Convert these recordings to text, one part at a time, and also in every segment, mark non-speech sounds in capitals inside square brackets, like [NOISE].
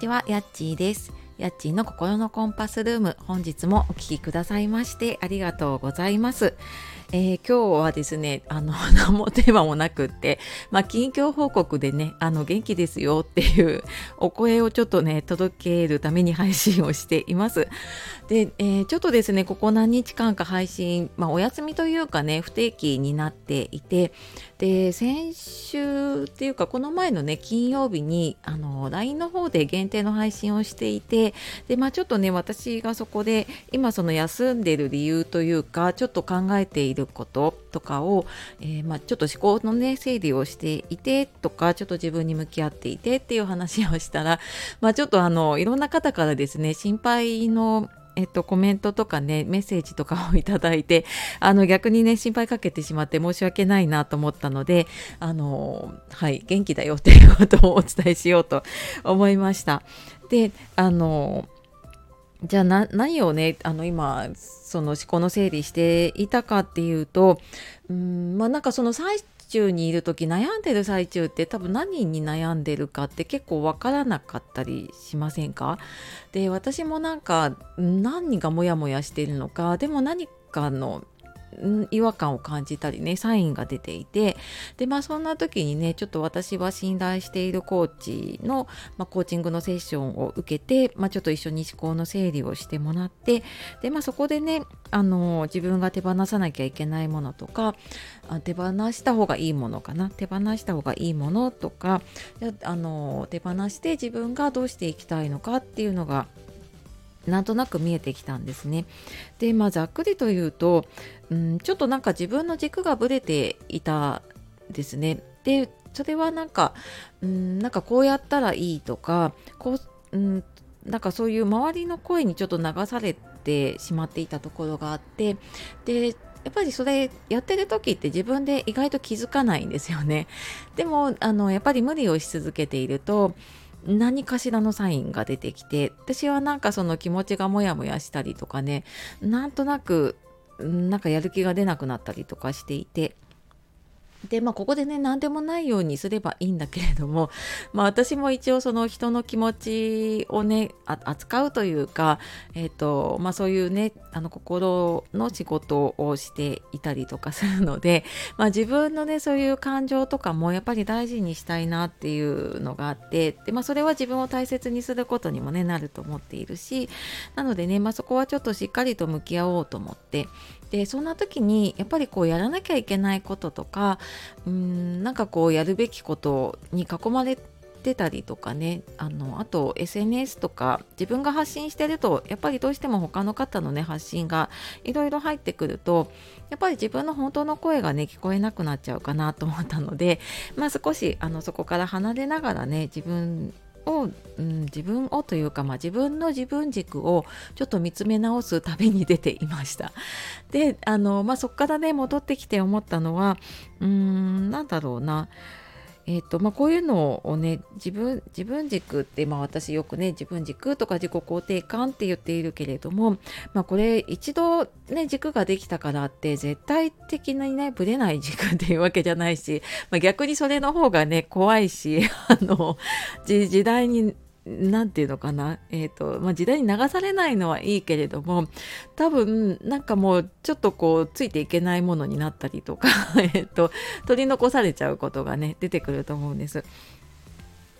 ちは、やっちーです。やっちーの心のコンパスルーム、本日もお聴きくださいましてありがとうございます。えー、今日はですね、あの、[LAUGHS] 何もテーマもなくって、まあ、近況報告でね、あの、元気ですよっていうお声をちょっとね、届けるために配信をしています。で、えー、ちょっとですね、ここ何日間か配信、まあ、お休みというかね、不定期になっていて、で、先週っていうか、この前のね、金曜日に、あの、LINE の方で限定の配信をしていて、で、まあ、ちょっとね、私がそこで、今その休んでる理由というか、ちょっと考えているることとかを、えー、まあ、ちょっと思考のね整理をしていてとかちょっと自分に向き合っていてっていう話をしたら、まあ、ちょっとあのいろんな方からですね心配のえっと、コメントとかね、メッセージとかをいただいて、あの、逆にね、心配かけてしまって申し訳ないなと思ったので、あの、はい、元気だよっていうことをお伝えしようと思いました。で、あの、じゃあな何をねあの今その思考の整理していたかっていうとうんまあなんかその最中にいる時悩んでる最中って多分何に悩んでるかって結構わからなかったりしませんか？で私もなんか何がモヤモヤしているのかでも何かの違和感を感じたりねサインが出ていてでまあそんな時にねちょっと私は信頼しているコーチの、まあ、コーチングのセッションを受けて、まあ、ちょっと一緒に思考の整理をしてもらってでまあそこでねあの自分が手放さなきゃいけないものとか手放した方がいいものかな手放した方がいいものとかあの手放して自分がどうしていきたいのかっていうのがなんとなく見えてきたんですね。でまあざっくりと言うと、うん、ちょっとなんか自分の軸がぶれていたですね。でそれはなんか、うん、なんかこうやったらいいとかこう、うん、なんかそういう周りの声にちょっと流されてしまっていたところがあってでやっぱりそれやってる時って自分で意外と気づかないんですよね。でもあのやっぱり無理をし続けていると何かしらのサインが出てきて私はなんかその気持ちがモヤモヤしたりとかねなんとなくなんかやる気が出なくなったりとかしていてでまあここでね何でもないようにすればいいんだけれども、[LAUGHS] まあ、私も一応その人の気持ちをね扱うというか、えーとまあ、そういうねあの心の仕事をしていたりとかするので、[LAUGHS] まあ、自分のねそういう感情とかもやっぱり大事にしたいなっていうのがあってで、まあ、それは自分を大切にすることにもねなると思っているしなのでね、まあ、そこはちょっとしっかりと向き合おうと思ってでそんな時にやっぱりこうやらなきゃいけないこととかうんなんかこうやるべきことに囲まれてたりとかねあのあと SNS とか自分が発信してるとやっぱりどうしても他の方のね発信がいろいろ入ってくるとやっぱり自分の本当の声がね聞こえなくなっちゃうかなと思ったのでまあ少しあのそこから離れながらね自分を、うん、自分をというか、まあ、自分の自分軸をちょっと見つめ直す旅に出ていました。であの、まあ、そこからね戻ってきて思ったのはうんなんだろうなえーとまあ、こういうのをね自分自分軸って、まあ、私よくね自分軸とか自己肯定感って言っているけれども、まあ、これ一度ね軸ができたからって絶対的にねぶれない軸っていうわけじゃないし、まあ、逆にそれの方がね怖いしあの時代に何て言うのかな、えーとまあ、時代に流されないのはいいけれども多分なんかもうちょっとこうついていけないものになったりとか、[LAUGHS] えと、取り残されちゃうことがね出てくると思うんです。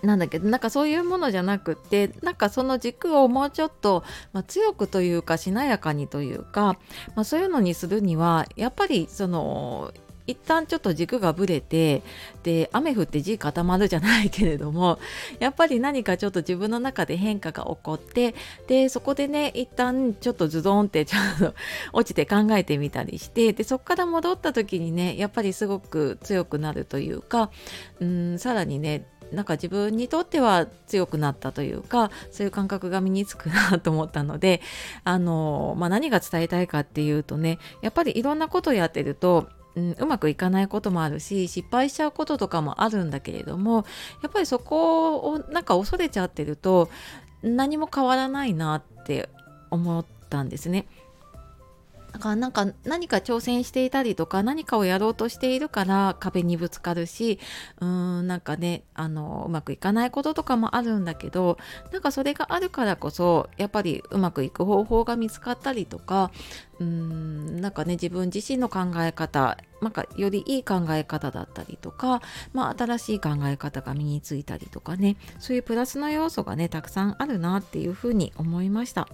なんだけどなんかそういうものじゃなくってなんかその軸をもうちょっと、まあ、強くというかしなやかにというか、まあ、そういうのにするにはやっぱりその一旦ちょっと軸がぶれてで雨降って地固まるじゃないけれども [LAUGHS] やっぱり何かちょっと自分の中で変化が起こってでそこでね一旦ちょっとズドンってちょっと落ちて考えてみたりしてでそこから戻った時にねやっぱりすごく強くなるというかうんさらにねなんか自分にとっては強くなったというかそういう感覚が身につくなと思ったのであの、まあ、何が伝えたいかっていうとねやっぱりいろんなことをやってるとうん、うまくいかないこともあるし失敗しちゃうこととかもあるんだけれどもやっぱりそこをなんか恐れちゃってると何も変わらないなって思ったんですね。だからなんか何か挑戦していたりとか何かをやろうとしているから壁にぶつかるしうーんなんかねあのうまくいかないこととかもあるんだけどなんかそれがあるからこそやっぱりうまくいく方法が見つかったりとかうーんなんかね自分自身の考え方なんかよりいい考え方だったりとか、まあ、新しい考え方が身についたりとかねそういうプラスの要素がねたくさんあるなっていうふうに思いました。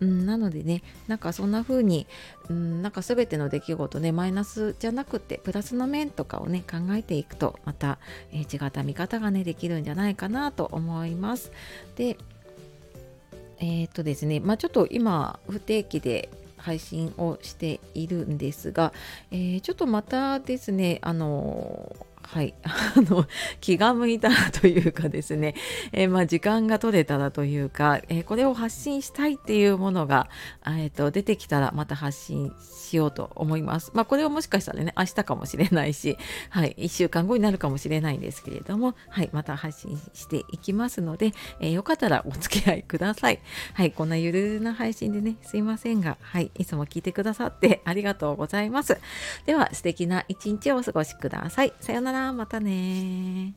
うん、なのでねなんかそんな風にうんなんか全ての出来事ねマイナスじゃなくてプラスの面とかをね考えていくとまた、えー、違った見方がねできるんじゃないかなと思います。でえー、っとですねまあちょっと今不定期で配信をしているんですが、えー、ちょっとまたですねあのはい、[LAUGHS] あの気が向いたらというかですね、えー、まあ、時間が取れたらというか、えー、これを発信したいっていうものが、えーと、出てきたらまた発信しようと思います。まあ、これをもしかしたらね明日かもしれないし、はい、1週間後になるかもしれないんですけれども、はい、また発信していきますので、えよかったらお付き合いください。はい、こんなゆるな配信でねすいませんが、はい、いつも聞いてくださってありがとうございます。では素敵な一日をお過ごしください。さようなら。またね